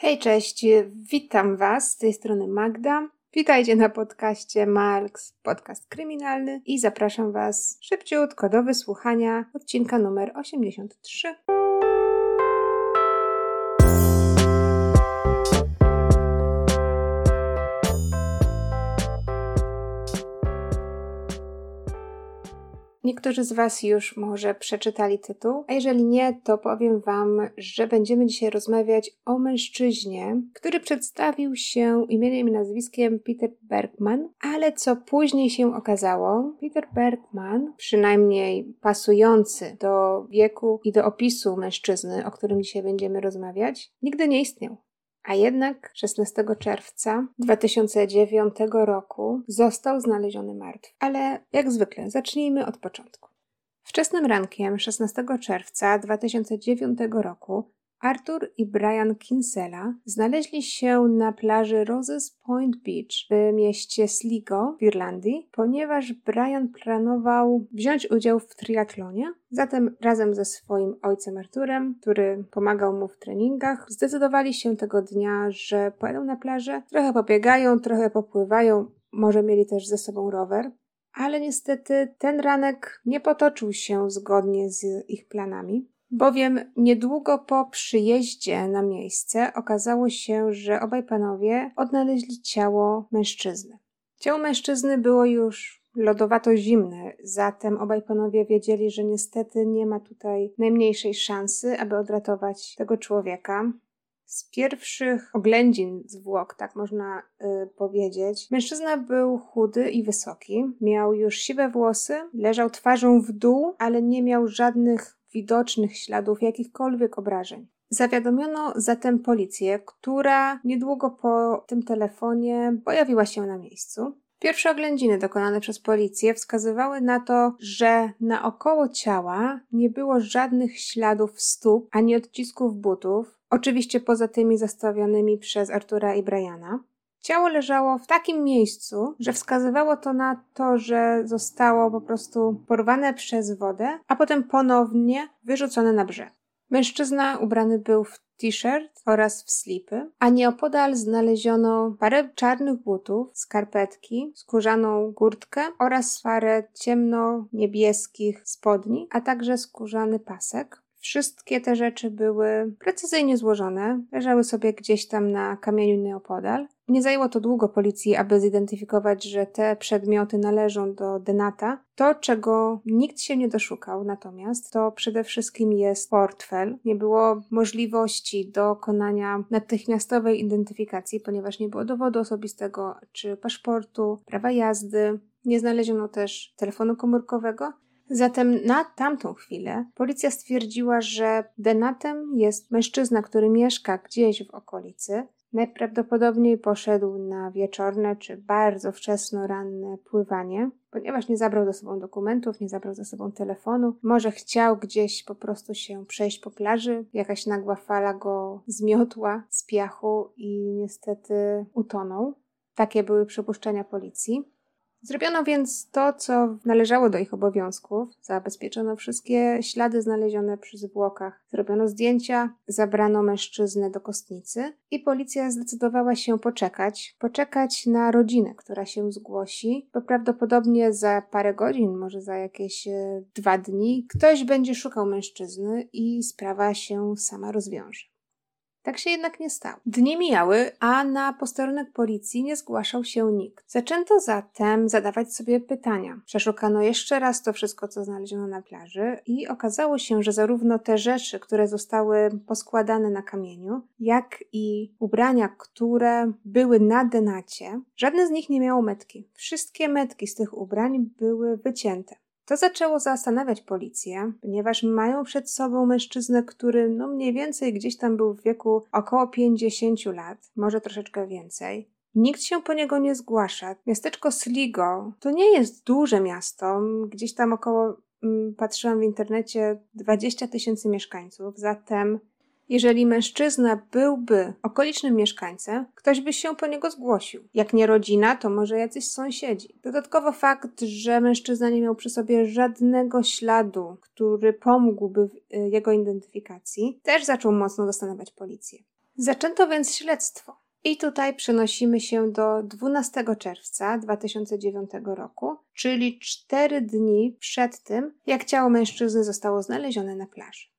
Hej, cześć, witam Was z tej strony Magda. Witajcie na podcaście Marks, podcast kryminalny i zapraszam Was szybciutko do wysłuchania odcinka numer 83. Niektórzy z Was już może przeczytali tytuł, a jeżeli nie, to powiem Wam, że będziemy dzisiaj rozmawiać o mężczyźnie, który przedstawił się imieniem i nazwiskiem Peter Bergman, ale co później się okazało, Peter Bergman, przynajmniej pasujący do wieku i do opisu mężczyzny, o którym dzisiaj będziemy rozmawiać, nigdy nie istniał. A jednak 16 czerwca 2009 roku został znaleziony martwy. Ale jak zwykle, zacznijmy od początku. Wczesnym rankiem 16 czerwca 2009 roku Arthur i Brian Kinsella znaleźli się na plaży Roses Point Beach w mieście Sligo w Irlandii, ponieważ Brian planował wziąć udział w triatlonie. Zatem razem ze swoim ojcem Arturem, który pomagał mu w treningach, zdecydowali się tego dnia, że pojadą na plażę, trochę pobiegają, trochę popływają, może mieli też ze sobą rower. Ale niestety ten ranek nie potoczył się zgodnie z ich planami bowiem niedługo po przyjeździe na miejsce okazało się, że obaj panowie odnaleźli ciało mężczyzny. Ciało mężczyzny było już lodowato zimne, zatem obaj panowie wiedzieli, że niestety nie ma tutaj najmniejszej szansy, aby odratować tego człowieka. Z pierwszych oględzin zwłok, tak można y, powiedzieć, mężczyzna był chudy i wysoki, miał już siwe włosy, leżał twarzą w dół, ale nie miał żadnych widocznych śladów jakichkolwiek obrażeń. Zawiadomiono zatem policję, która niedługo po tym telefonie pojawiła się na miejscu. Pierwsze oględziny dokonane przez policję wskazywały na to, że naokoło ciała nie było żadnych śladów stóp ani odcisków butów, oczywiście poza tymi zastawionymi przez Artura i Briana. Ciało leżało w takim miejscu, że wskazywało to na to, że zostało po prostu porwane przez wodę, a potem ponownie wyrzucone na brzeg. Mężczyzna ubrany był w t-shirt oraz w slipy, a nieopodal znaleziono parę czarnych butów, skarpetki, skórzaną kurtkę oraz parę ciemno-niebieskich spodni, a także skórzany pasek. Wszystkie te rzeczy były precyzyjnie złożone, leżały sobie gdzieś tam na kamieniu nieopodal. Nie zajęło to długo policji, aby zidentyfikować, że te przedmioty należą do Denata. To, czego nikt się nie doszukał, natomiast to przede wszystkim jest portfel. Nie było możliwości dokonania natychmiastowej identyfikacji, ponieważ nie było dowodu osobistego czy paszportu, prawa jazdy. Nie znaleziono też telefonu komórkowego. Zatem na tamtą chwilę policja stwierdziła, że denatem jest mężczyzna, który mieszka gdzieś w okolicy. Najprawdopodobniej poszedł na wieczorne czy bardzo wczesno ranne pływanie, ponieważ nie zabrał ze sobą dokumentów, nie zabrał ze sobą telefonu. Może chciał gdzieś po prostu się przejść po plaży, jakaś nagła fala go zmiotła z piachu i niestety utonął. Takie były przypuszczenia policji. Zrobiono więc to, co należało do ich obowiązków. Zabezpieczono wszystkie ślady znalezione przy zwłokach. Zrobiono zdjęcia, zabrano mężczyznę do kostnicy i policja zdecydowała się poczekać. Poczekać na rodzinę, która się zgłosi, bo prawdopodobnie za parę godzin, może za jakieś e, dwa dni, ktoś będzie szukał mężczyzny i sprawa się sama rozwiąże. Tak się jednak nie stało. Dni mijały, a na posterunek policji nie zgłaszał się nikt. Zaczęto zatem zadawać sobie pytania. Przeszukano jeszcze raz to wszystko, co znaleziono na plaży i okazało się, że zarówno te rzeczy, które zostały poskładane na kamieniu, jak i ubrania, które były na denacie, żadne z nich nie miało metki. Wszystkie metki z tych ubrań były wycięte. To zaczęło zastanawiać policję, ponieważ mają przed sobą mężczyznę, który no mniej więcej gdzieś tam był w wieku około 50 lat, może troszeczkę więcej. Nikt się po niego nie zgłasza. Miasteczko Sligo to nie jest duże miasto, gdzieś tam około, mm, patrzyłam w internecie, 20 tysięcy mieszkańców, zatem jeżeli mężczyzna byłby okolicznym mieszkańcem, ktoś by się po niego zgłosił. Jak nie rodzina, to może jacyś sąsiedzi. Dodatkowo fakt, że mężczyzna nie miał przy sobie żadnego śladu, który pomógłby w y, jego identyfikacji, też zaczął mocno zastanawiać policję. Zaczęto więc śledztwo. I tutaj przenosimy się do 12 czerwca 2009 roku, czyli 4 dni przed tym, jak ciało mężczyzny zostało znalezione na plaży.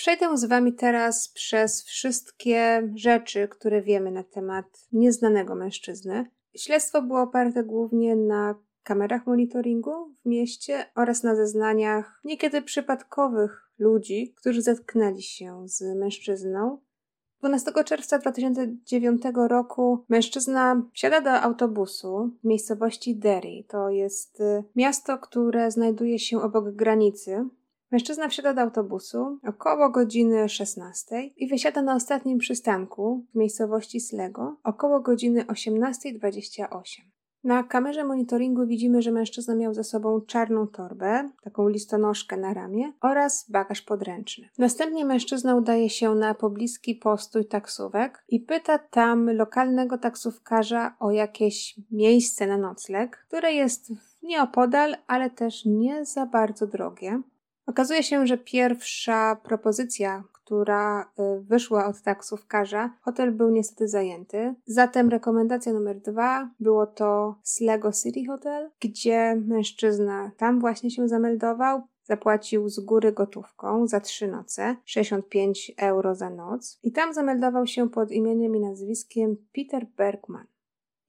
Przejdę z Wami teraz przez wszystkie rzeczy, które wiemy na temat nieznanego mężczyzny. Śledztwo było oparte głównie na kamerach monitoringu w mieście oraz na zeznaniach niekiedy przypadkowych ludzi, którzy zetknęli się z mężczyzną. 12 czerwca 2009 roku mężczyzna wsiada do autobusu w miejscowości Derry. To jest y, miasto, które znajduje się obok granicy Mężczyzna wsiada do autobusu około godziny 16 i wysiada na ostatnim przystanku w miejscowości Slego około godziny 18.28. Na kamerze monitoringu widzimy, że mężczyzna miał ze sobą czarną torbę, taką listonoszkę na ramię oraz bagaż podręczny. Następnie mężczyzna udaje się na pobliski postój taksówek i pyta tam lokalnego taksówkarza o jakieś miejsce na nocleg, które jest nieopodal, ale też nie za bardzo drogie. Okazuje się, że pierwsza propozycja, która y, wyszła od taksówkarza, hotel był niestety zajęty. Zatem rekomendacja numer dwa było to Slego City Hotel, gdzie mężczyzna tam właśnie się zameldował. Zapłacił z góry gotówką za trzy noce, 65 euro za noc, i tam zameldował się pod imieniem i nazwiskiem Peter Bergman.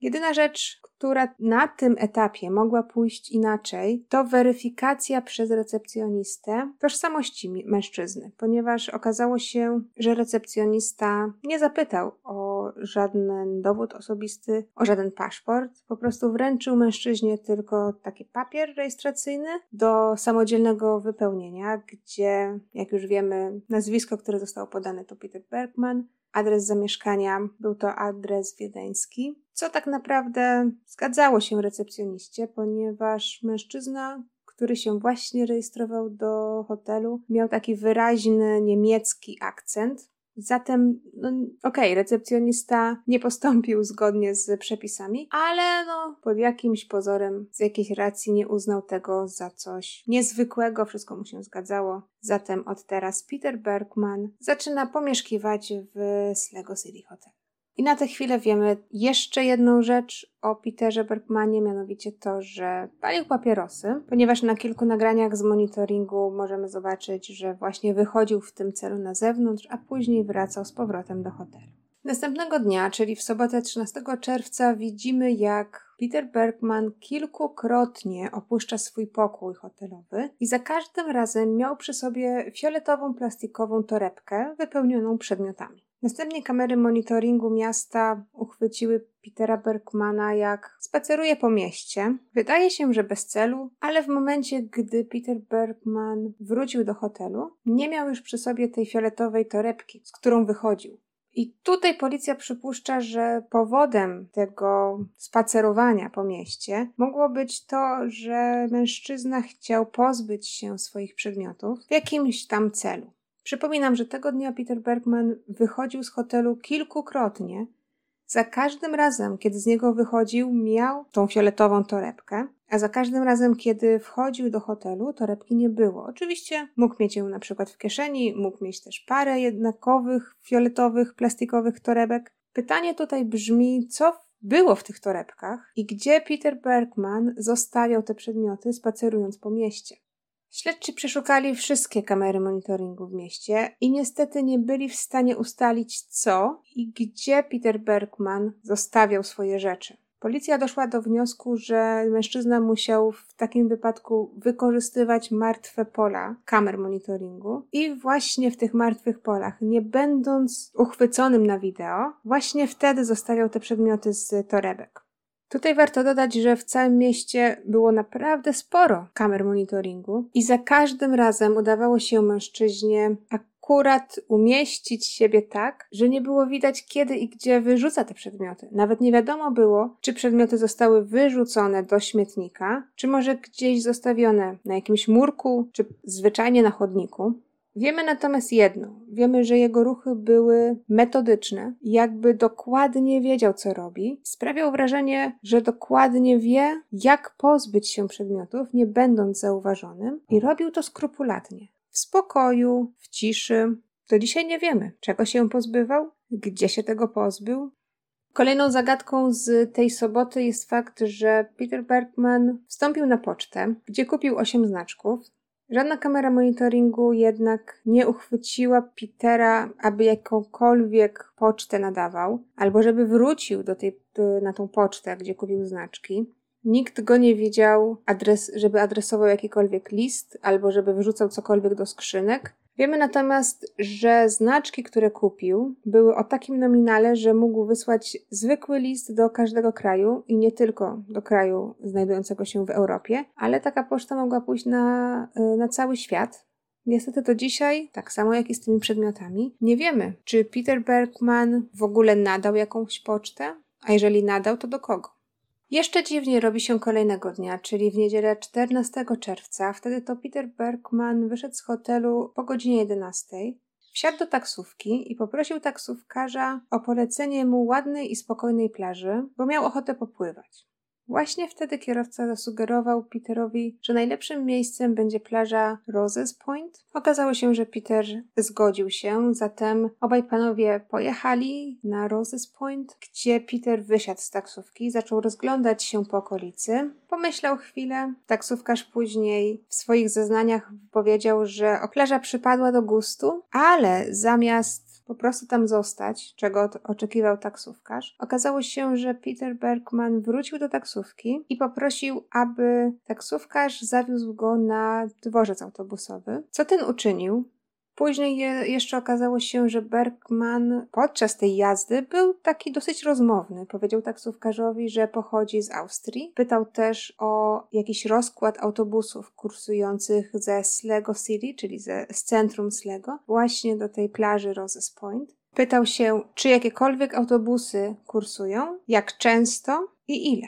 Jedyna rzecz, która na tym etapie mogła pójść inaczej, to weryfikacja przez recepcjonistę tożsamości mężczyzny, ponieważ okazało się, że recepcjonista nie zapytał o żaden dowód osobisty, o żaden paszport, po prostu wręczył mężczyźnie tylko taki papier rejestracyjny do samodzielnego wypełnienia, gdzie, jak już wiemy, nazwisko, które zostało podane to Peter Bergman, adres zamieszkania był to adres wiedeński, co tak naprawdę zgadzało się recepcjoniście, ponieważ mężczyzna, który się właśnie rejestrował do hotelu, miał taki wyraźny niemiecki akcent, Zatem, no, okej, okay, recepcjonista nie postąpił zgodnie z przepisami, ale no, pod jakimś pozorem, z jakiejś racji nie uznał tego za coś niezwykłego, wszystko mu się zgadzało. Zatem od teraz Peter Bergman zaczyna pomieszkiwać w Slego City Hotel. I na tę chwilę wiemy jeszcze jedną rzecz o Peterze Bergmanie, mianowicie to, że palił papierosy, ponieważ na kilku nagraniach z monitoringu możemy zobaczyć, że właśnie wychodził w tym celu na zewnątrz, a później wracał z powrotem do hotelu. Następnego dnia, czyli w sobotę 13 czerwca, widzimy jak Peter Bergman kilkukrotnie opuszcza swój pokój hotelowy i za każdym razem miał przy sobie fioletową plastikową torebkę wypełnioną przedmiotami. Następnie kamery monitoringu miasta uchwyciły Petera Bergmana, jak spaceruje po mieście. Wydaje się, że bez celu, ale w momencie, gdy Peter Bergman wrócił do hotelu, nie miał już przy sobie tej fioletowej torebki, z którą wychodził. I tutaj policja przypuszcza, że powodem tego spacerowania po mieście mogło być to, że mężczyzna chciał pozbyć się swoich przedmiotów w jakimś tam celu. Przypominam, że tego dnia Peter Bergman wychodził z hotelu kilkukrotnie. Za każdym razem, kiedy z niego wychodził, miał tą fioletową torebkę, a za każdym razem, kiedy wchodził do hotelu, torebki nie było. Oczywiście mógł mieć ją na przykład w kieszeni, mógł mieć też parę jednakowych, fioletowych, plastikowych torebek. Pytanie tutaj brzmi, co było w tych torebkach i gdzie Peter Bergman zostawiał te przedmioty spacerując po mieście. Śledczy przeszukali wszystkie kamery monitoringu w mieście i niestety nie byli w stanie ustalić co i gdzie Peter Bergman zostawiał swoje rzeczy. Policja doszła do wniosku, że mężczyzna musiał w takim wypadku wykorzystywać martwe pola kamer monitoringu i właśnie w tych martwych polach, nie będąc uchwyconym na wideo, właśnie wtedy zostawiał te przedmioty z torebek. Tutaj warto dodać, że w całym mieście było naprawdę sporo kamer monitoringu i za każdym razem udawało się mężczyźnie akurat umieścić siebie tak, że nie było widać kiedy i gdzie wyrzuca te przedmioty. Nawet nie wiadomo było, czy przedmioty zostały wyrzucone do śmietnika, czy może gdzieś zostawione na jakimś murku, czy zwyczajnie na chodniku. Wiemy natomiast jedno. Wiemy, że jego ruchy były metodyczne, jakby dokładnie wiedział, co robi. Sprawiał wrażenie, że dokładnie wie, jak pozbyć się przedmiotów, nie będąc zauważonym, i robił to skrupulatnie. W spokoju, w ciszy. Do dzisiaj nie wiemy, czego się pozbywał, Gdzie się tego pozbył? Kolejną zagadką z tej soboty jest fakt, że Peter Bergman wstąpił na pocztę, gdzie kupił 8 znaczków. Żadna kamera monitoringu jednak nie uchwyciła Petera, aby jakąkolwiek pocztę nadawał, albo żeby wrócił do tej, na tą pocztę, gdzie kupił znaczki. Nikt go nie widział, adres, żeby adresował jakikolwiek list, albo żeby wyrzucał cokolwiek do skrzynek. Wiemy natomiast, że znaczki, które kupił, były o takim nominale, że mógł wysłać zwykły list do każdego kraju i nie tylko do kraju znajdującego się w Europie, ale taka poczta mogła pójść na, y, na cały świat. Niestety to dzisiaj, tak samo jak i z tymi przedmiotami, nie wiemy, czy Peter Bergman w ogóle nadał jakąś pocztę, a jeżeli nadał, to do kogo. Jeszcze dziwniej robi się kolejnego dnia, czyli w niedzielę 14 czerwca. Wtedy to Peter Bergman wyszedł z hotelu po godzinie 11. Wsiadł do taksówki i poprosił taksówkarza o polecenie mu ładnej i spokojnej plaży, bo miał ochotę popływać. Właśnie wtedy kierowca zasugerował Peterowi, że najlepszym miejscem będzie plaża Roses Point. Okazało się, że Peter zgodził się, zatem obaj panowie pojechali na Roses Point, gdzie Peter wysiadł z taksówki, zaczął rozglądać się po okolicy. Pomyślał chwilę. Taksówkarz później w swoich zeznaniach powiedział, że plaża przypadła do gustu, ale zamiast po prostu tam zostać, czego oczekiwał taksówkarz. Okazało się, że Peter Bergman wrócił do taksówki i poprosił, aby taksówkarz zawiózł go na dworzec autobusowy. Co ten uczynił? Później je, jeszcze okazało się, że Bergman podczas tej jazdy był taki dosyć rozmowny. Powiedział taksówkarzowi, że pochodzi z Austrii. Pytał też o jakiś rozkład autobusów kursujących ze Slego City, czyli ze, z centrum Slego, właśnie do tej plaży Roses Point. Pytał się, czy jakiekolwiek autobusy kursują, jak często i ile.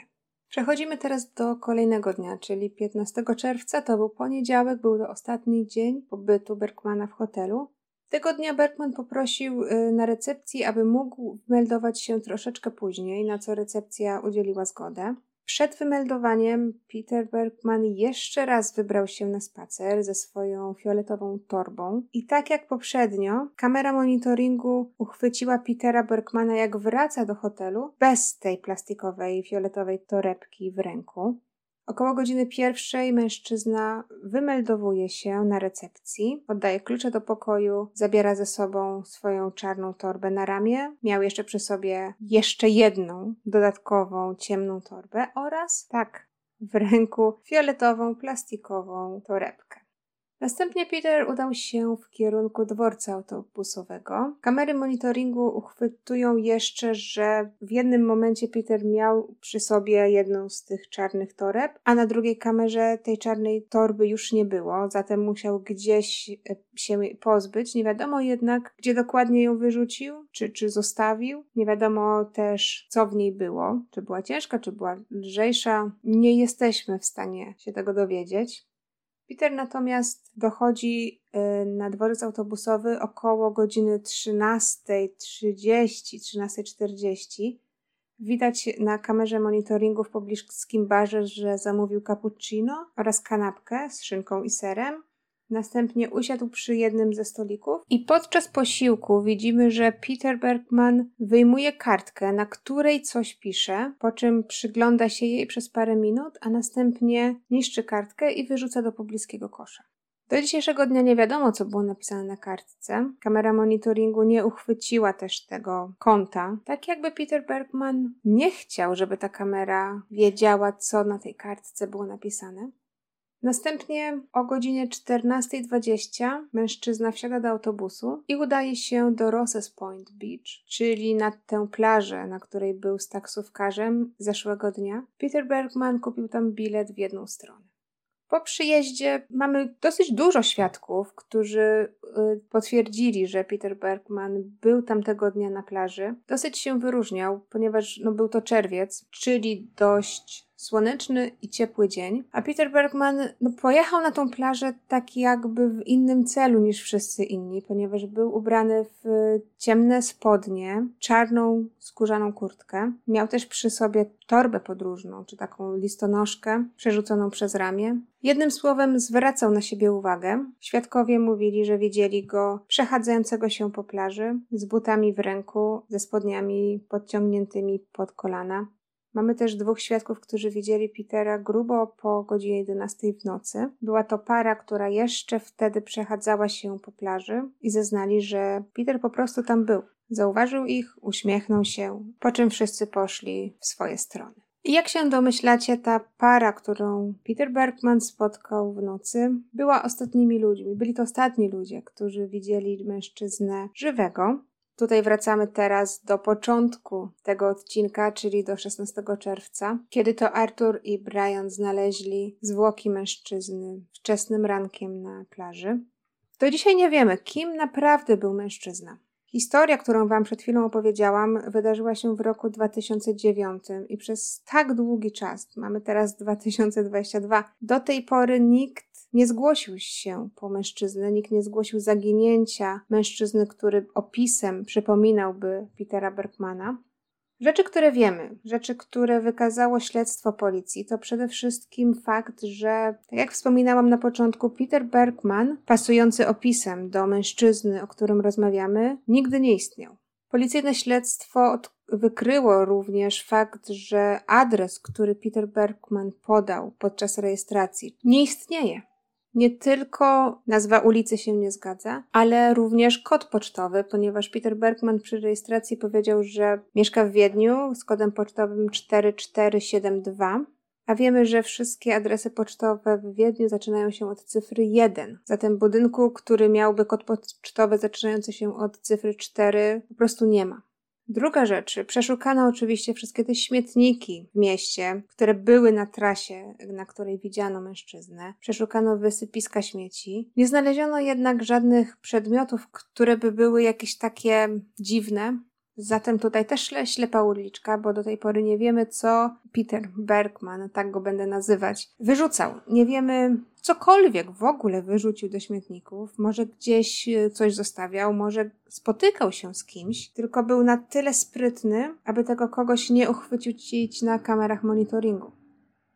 Przechodzimy teraz do kolejnego dnia, czyli 15 czerwca. To był poniedziałek, był to ostatni dzień pobytu Bergmana w hotelu. Tego dnia Bergman poprosił y, na recepcji, aby mógł meldować się troszeczkę później, na co recepcja udzieliła zgodę. Przed wymeldowaniem Peter Bergman jeszcze raz wybrał się na spacer ze swoją fioletową torbą i tak jak poprzednio, kamera monitoringu uchwyciła Petera Bergmana jak wraca do hotelu bez tej plastikowej fioletowej torebki w ręku. Około godziny pierwszej mężczyzna wymeldowuje się na recepcji, oddaje klucze do pokoju, zabiera ze sobą swoją czarną torbę na ramię. Miał jeszcze przy sobie jeszcze jedną dodatkową ciemną torbę oraz, tak, w ręku fioletową plastikową torebkę. Następnie Peter udał się w kierunku dworca autobusowego. Kamery monitoringu uchwytują jeszcze, że w jednym momencie Peter miał przy sobie jedną z tych czarnych toreb, a na drugiej kamerze tej czarnej torby już nie było, zatem musiał gdzieś e, się pozbyć. Nie wiadomo jednak, gdzie dokładnie ją wyrzucił, czy, czy zostawił. Nie wiadomo też, co w niej było. Czy była ciężka, czy była lżejsza. Nie jesteśmy w stanie się tego dowiedzieć. Peter natomiast dochodzi y, na dworzec autobusowy około godziny 13.30, 13.40. Widać na kamerze monitoringu w pobliskim barze, że zamówił cappuccino oraz kanapkę z szynką i serem. Następnie usiadł przy jednym ze stolików i podczas posiłku widzimy, że Peter Bergman wyjmuje kartkę, na której coś pisze, po czym przygląda się jej przez parę minut, a następnie niszczy kartkę i wyrzuca do pobliskiego kosza. Do dzisiejszego dnia nie wiadomo, co było napisane na kartce. Kamera monitoringu nie uchwyciła też tego konta. Tak jakby Peter Bergman nie chciał, żeby ta kamera wiedziała, co na tej kartce było napisane. Następnie o godzinie 14.20 mężczyzna wsiada do autobusu i udaje się do Rosses Point Beach, czyli na tę plażę, na której był z taksówkarzem zeszłego dnia. Peter Bergman kupił tam bilet w jedną stronę. Po przyjeździe mamy dosyć dużo świadków, którzy y, potwierdzili, że Peter Bergman był tamtego dnia na plaży. Dosyć się wyróżniał, ponieważ no, był to czerwiec, czyli dość słoneczny i ciepły dzień, a Peter Bergman no, pojechał na tą plażę tak jakby w innym celu niż wszyscy inni, ponieważ był ubrany w ciemne spodnie, czarną skórzaną kurtkę. Miał też przy sobie torbę podróżną, czy taką listonoszkę przerzuconą przez ramię. Jednym słowem zwracał na siebie uwagę. Świadkowie mówili, że widzieli go przechadzającego się po plaży z butami w ręku, ze spodniami podciągniętymi pod kolana. Mamy też dwóch świadków, którzy widzieli Petera grubo po godzinie 11 w nocy. Była to para, która jeszcze wtedy przechadzała się po plaży i zeznali, że Peter po prostu tam był. Zauważył ich, uśmiechnął się, po czym wszyscy poszli w swoje strony. I jak się domyślacie, ta para, którą Peter Bergman spotkał w nocy, była ostatnimi ludźmi. Byli to ostatni ludzie, którzy widzieli mężczyznę żywego. Tutaj wracamy teraz do początku tego odcinka, czyli do 16 czerwca, kiedy to Arthur i Brian znaleźli zwłoki mężczyzny wczesnym rankiem na plaży. Do dzisiaj nie wiemy, kim naprawdę był mężczyzna. Historia, którą Wam przed chwilą opowiedziałam, wydarzyła się w roku 2009 i przez tak długi czas, mamy teraz 2022, do tej pory nikt nie zgłosił się po mężczyznę, nikt nie zgłosił zaginięcia mężczyzny, który opisem przypominałby Petera Bergmana. Rzeczy, które wiemy, rzeczy, które wykazało śledztwo policji, to przede wszystkim fakt, że, tak jak wspominałam na początku, Peter Bergman, pasujący opisem do mężczyzny, o którym rozmawiamy, nigdy nie istniał. Policyjne śledztwo wykryło również fakt, że adres, który Peter Bergman podał podczas rejestracji, nie istnieje nie tylko nazwa ulicy się nie zgadza, ale również kod pocztowy, ponieważ Peter Bergman przy rejestracji powiedział, że mieszka w Wiedniu z kodem pocztowym 4472, a wiemy, że wszystkie adresy pocztowe w Wiedniu zaczynają się od cyfry 1. Zatem budynku, który miałby kod pocztowy zaczynający się od cyfry 4, po prostu nie ma. Druga rzecz, przeszukano oczywiście wszystkie te śmietniki w mieście, które były na trasie, na której widziano mężczyznę. Przeszukano wysypiska śmieci. Nie znaleziono jednak żadnych przedmiotów, które by były jakieś takie dziwne. Zatem tutaj też ślepa uliczka, bo do tej pory nie wiemy, co Peter Bergman, tak go będę nazywać, wyrzucał. Nie wiemy, cokolwiek w ogóle wyrzucił do śmietników. Może gdzieś e, coś zostawiał, może spotykał się z kimś, tylko był na tyle sprytny, aby tego kogoś nie uchwycić na kamerach monitoringu.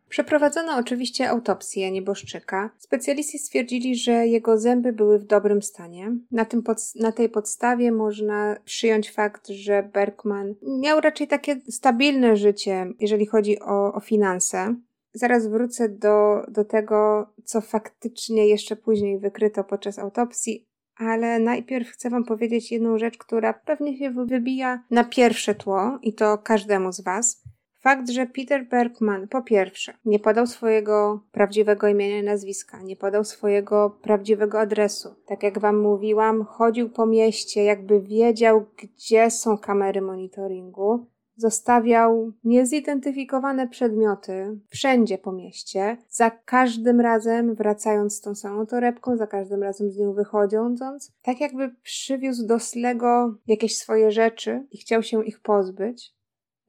Przeprowadzono oczywiście autopsję nieboszczyka. Specjaliści stwierdzili, że jego zęby były w dobrym stanie. Na, tym na tej podstawie można przyjąć fakt, że Bergman miał raczej takie stabilne życie, jeżeli chodzi o, o finanse. Zaraz wrócę do, do tego, co faktycznie jeszcze później wykryto podczas autopsji, ale najpierw chcę Wam powiedzieć jedną rzecz, która pewnie się wybija na pierwsze tło i to każdemu z Was. Fakt, że Peter Bergman po pierwsze nie podał swojego prawdziwego imienia i nazwiska, nie podał swojego prawdziwego adresu. Tak jak wam mówiłam, chodził po mieście, jakby wiedział, gdzie są kamery monitoringu. Zostawiał niezidentyfikowane przedmioty wszędzie po mieście, za każdym razem wracając z tą samą torebką, za każdym razem z nią wychodząc, tak jakby przywiózł do Slego jakieś swoje rzeczy i chciał się ich pozbyć.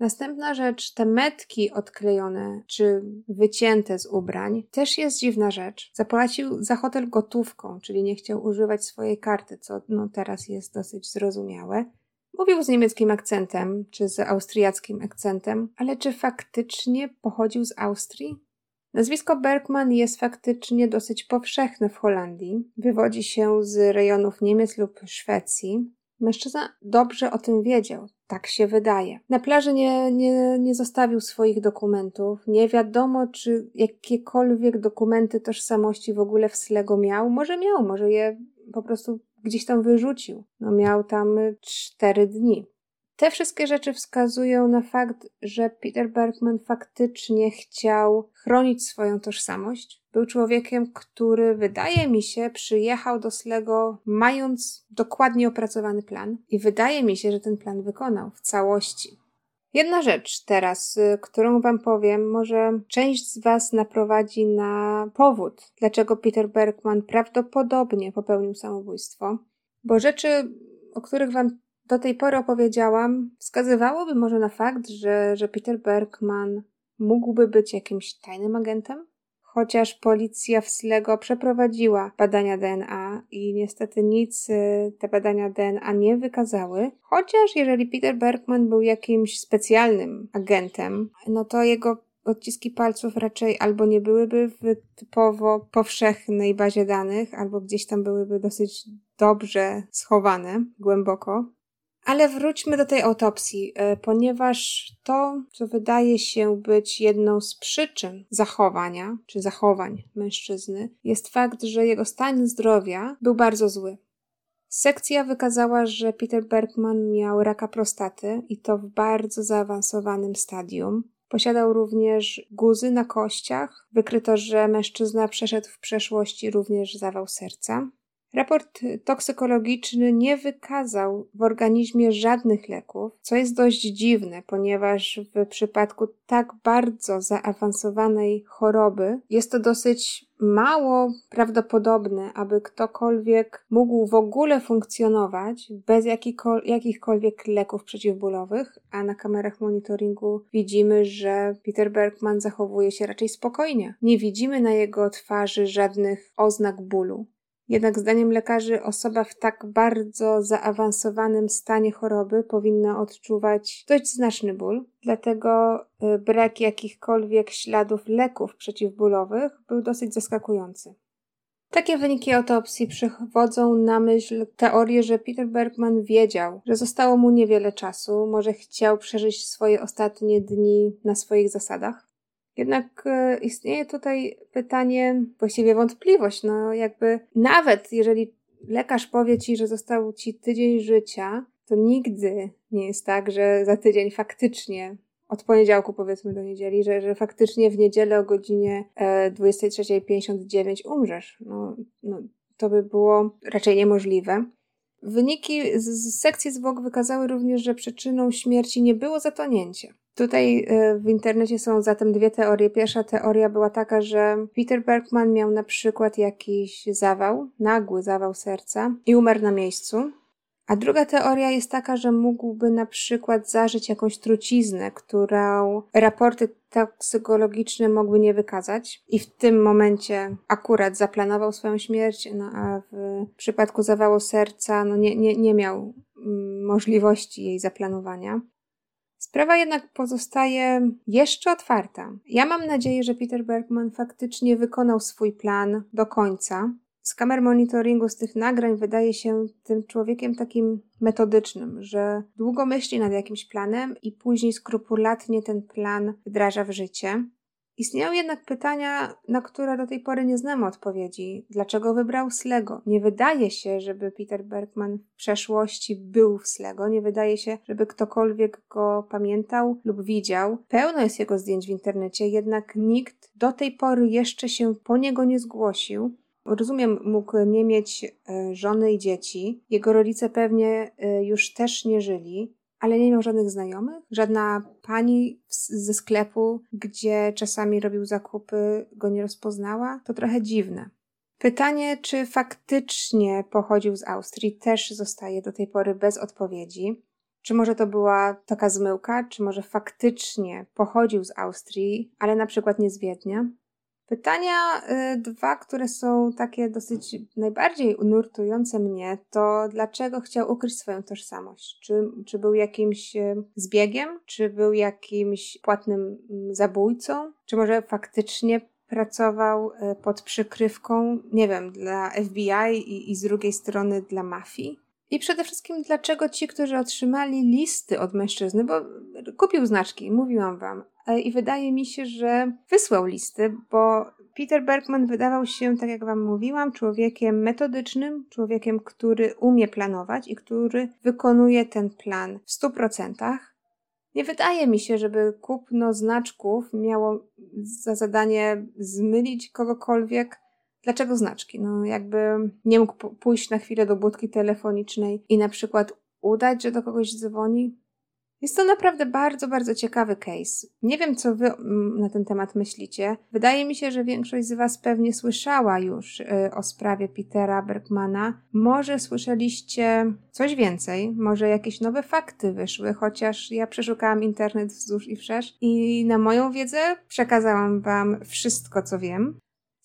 Następna rzecz, te metki odklejone czy wycięte z ubrań, też jest dziwna rzecz. Zapłacił za hotel gotówką, czyli nie chciał używać swojej karty, co no, teraz jest dosyć zrozumiałe. Mówił z niemieckim akcentem, czy z austriackim akcentem, ale czy faktycznie pochodził z Austrii? Nazwisko Bergman jest faktycznie dosyć powszechne w Holandii. Wywodzi się z rejonów Niemiec lub Szwecji. Mężczyzna dobrze o tym wiedział, tak się wydaje. Na plaży nie, nie, nie zostawił swoich dokumentów. Nie wiadomo, czy jakiekolwiek dokumenty tożsamości w ogóle w Slego miał. Może miał, może je po prostu gdzieś tam wyrzucił. No miał tam cztery dni. Te wszystkie rzeczy wskazują na fakt, że Peter Bergman faktycznie chciał chronić swoją tożsamość. Był człowiekiem, który wydaje mi się przyjechał do Slego mając dokładnie opracowany plan i wydaje mi się, że ten plan wykonał w całości. Jedna rzecz teraz, y, którą Wam powiem, może część z Was naprowadzi na powód, dlaczego Peter Bergman prawdopodobnie popełnił samobójstwo, bo rzeczy, o których Wam do tej pory opowiedziałam, wskazywałoby może na fakt, że, że Peter Bergman mógłby być jakimś tajnym agentem? Chociaż policja w Slego przeprowadziła badania DNA i niestety nic y, te badania DNA nie wykazały. Chociaż jeżeli Peter Bergman był jakimś specjalnym agentem, no to jego odciski palców raczej albo nie byłyby w typowo powszechnej bazie danych, albo gdzieś tam byłyby dosyć dobrze schowane, głęboko. Ale wróćmy do tej autopsji, e, ponieważ to, co wydaje się być jedną z przyczyn zachowania czy zachowań mężczyzny, jest fakt, że jego stan zdrowia był bardzo zły. Sekcja wykazała, że Peter Bergman miał raka prostaty i to w bardzo zaawansowanym stadium. Posiadał również guzy na kościach. Wykryto, że mężczyzna przeszedł w przeszłości również zawał serca. Raport toksykologiczny nie wykazał w organizmie żadnych leków, co jest dość dziwne, ponieważ w przypadku tak bardzo zaawansowanej choroby jest to dosyć mało prawdopodobne, aby ktokolwiek mógł w ogóle funkcjonować bez jakichkolwiek leków przeciwbólowych, a na kamerach monitoringu widzimy, że Peter Bergman zachowuje się raczej spokojnie. Nie widzimy na jego twarzy żadnych oznak bólu. Jednak zdaniem lekarzy osoba w tak bardzo zaawansowanym stanie choroby powinna odczuwać dość znaczny ból, dlatego y, brak jakichkolwiek śladów leków przeciwbólowych był dosyć zaskakujący. Takie wyniki autopsji przywodzą na myśl teorię, że Peter Bergman wiedział, że zostało mu niewiele czasu, może chciał przeżyć swoje ostatnie dni na swoich zasadach. Jednak e, istnieje tutaj pytanie, właściwie wątpliwość, no jakby nawet jeżeli lekarz powie ci, że został ci tydzień życia, to nigdy nie jest tak, że za tydzień faktycznie od poniedziałku powiedzmy do niedzieli, że, że faktycznie w niedzielę o godzinie 23.59 e, umrzesz. No, no, to by było raczej niemożliwe. Wyniki z, z sekcji zwłok wykazały również, że przyczyną śmierci nie było zatonięcie. Tutaj e, w internecie są zatem dwie teorie. Pierwsza teoria była taka, że Peter Bergman miał na przykład jakiś zawał, nagły zawał serca i umarł na miejscu. A druga teoria jest taka, że mógłby na przykład zażyć jakąś truciznę, którą raporty toksykologiczne mogły nie wykazać i w tym momencie akurat zaplanował swoją śmierć, no a w przypadku zawału serca no nie, nie, nie miał mm, możliwości jej zaplanowania. Sprawa jednak pozostaje jeszcze otwarta. Ja mam nadzieję, że Peter Bergman faktycznie wykonał swój plan do końca. Z kamer monitoringu, z tych nagrań wydaje się tym człowiekiem takim metodycznym, że długo myśli nad jakimś planem i później skrupulatnie ten plan wdraża w życie. Istnieją jednak pytania, na które do tej pory nie znamy odpowiedzi. Dlaczego wybrał Slego? Nie wydaje się, żeby Peter Bergman w przeszłości był w Slego. Nie wydaje się, żeby ktokolwiek go pamiętał lub widział. Pełno jest jego zdjęć w internecie, jednak nikt do tej pory jeszcze się po niego nie zgłosił. Rozumiem, mógł nie mieć e, żony i dzieci. Jego rodzice pewnie e, już też nie żyli ale nie miał żadnych znajomych. Żadna pani ze sklepu, gdzie czasami robił zakupy, go nie rozpoznała. To trochę dziwne. Pytanie, czy faktycznie pochodził z Austrii, też zostaje do tej pory bez odpowiedzi. Czy może to była taka zmyłka, czy może faktycznie pochodził z Austrii, ale na przykład nie z Wiednia? Pytania y, dwa, które są takie dosyć najbardziej nurtujące mnie, to dlaczego chciał ukryć swoją tożsamość? Czy, czy był jakimś y, zbiegiem? Czy był jakimś płatnym mm, zabójcą? Czy może faktycznie pracował y, pod przykrywką, nie wiem, dla FBI i, i z drugiej strony dla mafii? I przede wszystkim, dlaczego ci, którzy otrzymali listy od mężczyzny, bo kupił znaczki, mówiłam wam, i wydaje mi się, że wysłał listy, bo Peter Bergman wydawał się, tak jak wam mówiłam, człowiekiem metodycznym, człowiekiem, który umie planować i który wykonuje ten plan w stu procentach. Nie wydaje mi się, żeby kupno znaczków miało za zadanie zmylić kogokolwiek, Dlaczego znaczki? No jakby nie mógł pójść na chwilę do budki telefonicznej i na przykład udać, że do kogoś dzwoni. Jest to naprawdę bardzo, bardzo ciekawy case. Nie wiem, co wy mm, na ten temat myślicie. Wydaje mi się, że większość z was pewnie słyszała już y, o sprawie Petera Bergmana. Może słyszeliście coś więcej, może jakieś nowe fakty wyszły, chociaż ja przeszukałam internet wzdłuż i wszerz i na moją wiedzę przekazałam wam wszystko, co wiem.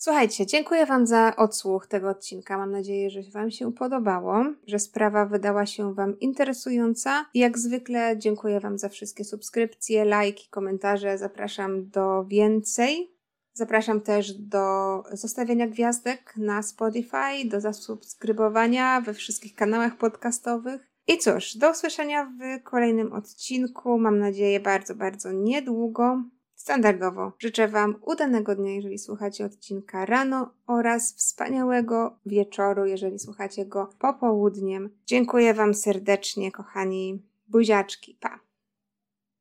Słuchajcie, dziękuję Wam za odsłuch tego odcinka. Mam nadzieję, że Wam się podobało, że sprawa wydała się Wam interesująca. Jak zwykle dziękuję Wam za wszystkie subskrypcje, lajki, komentarze. Zapraszam do więcej. Zapraszam też do zostawiania gwiazdek na Spotify, do zasubskrybowania we wszystkich kanałach podcastowych. I cóż, do usłyszenia w kolejnym odcinku. Mam nadzieję bardzo, bardzo niedługo. Standardowo życzę Wam udanego dnia, jeżeli słuchacie odcinka rano oraz wspaniałego wieczoru, jeżeli słuchacie go popołudniem. Dziękuję Wam serdecznie, kochani buziaczki. Pa!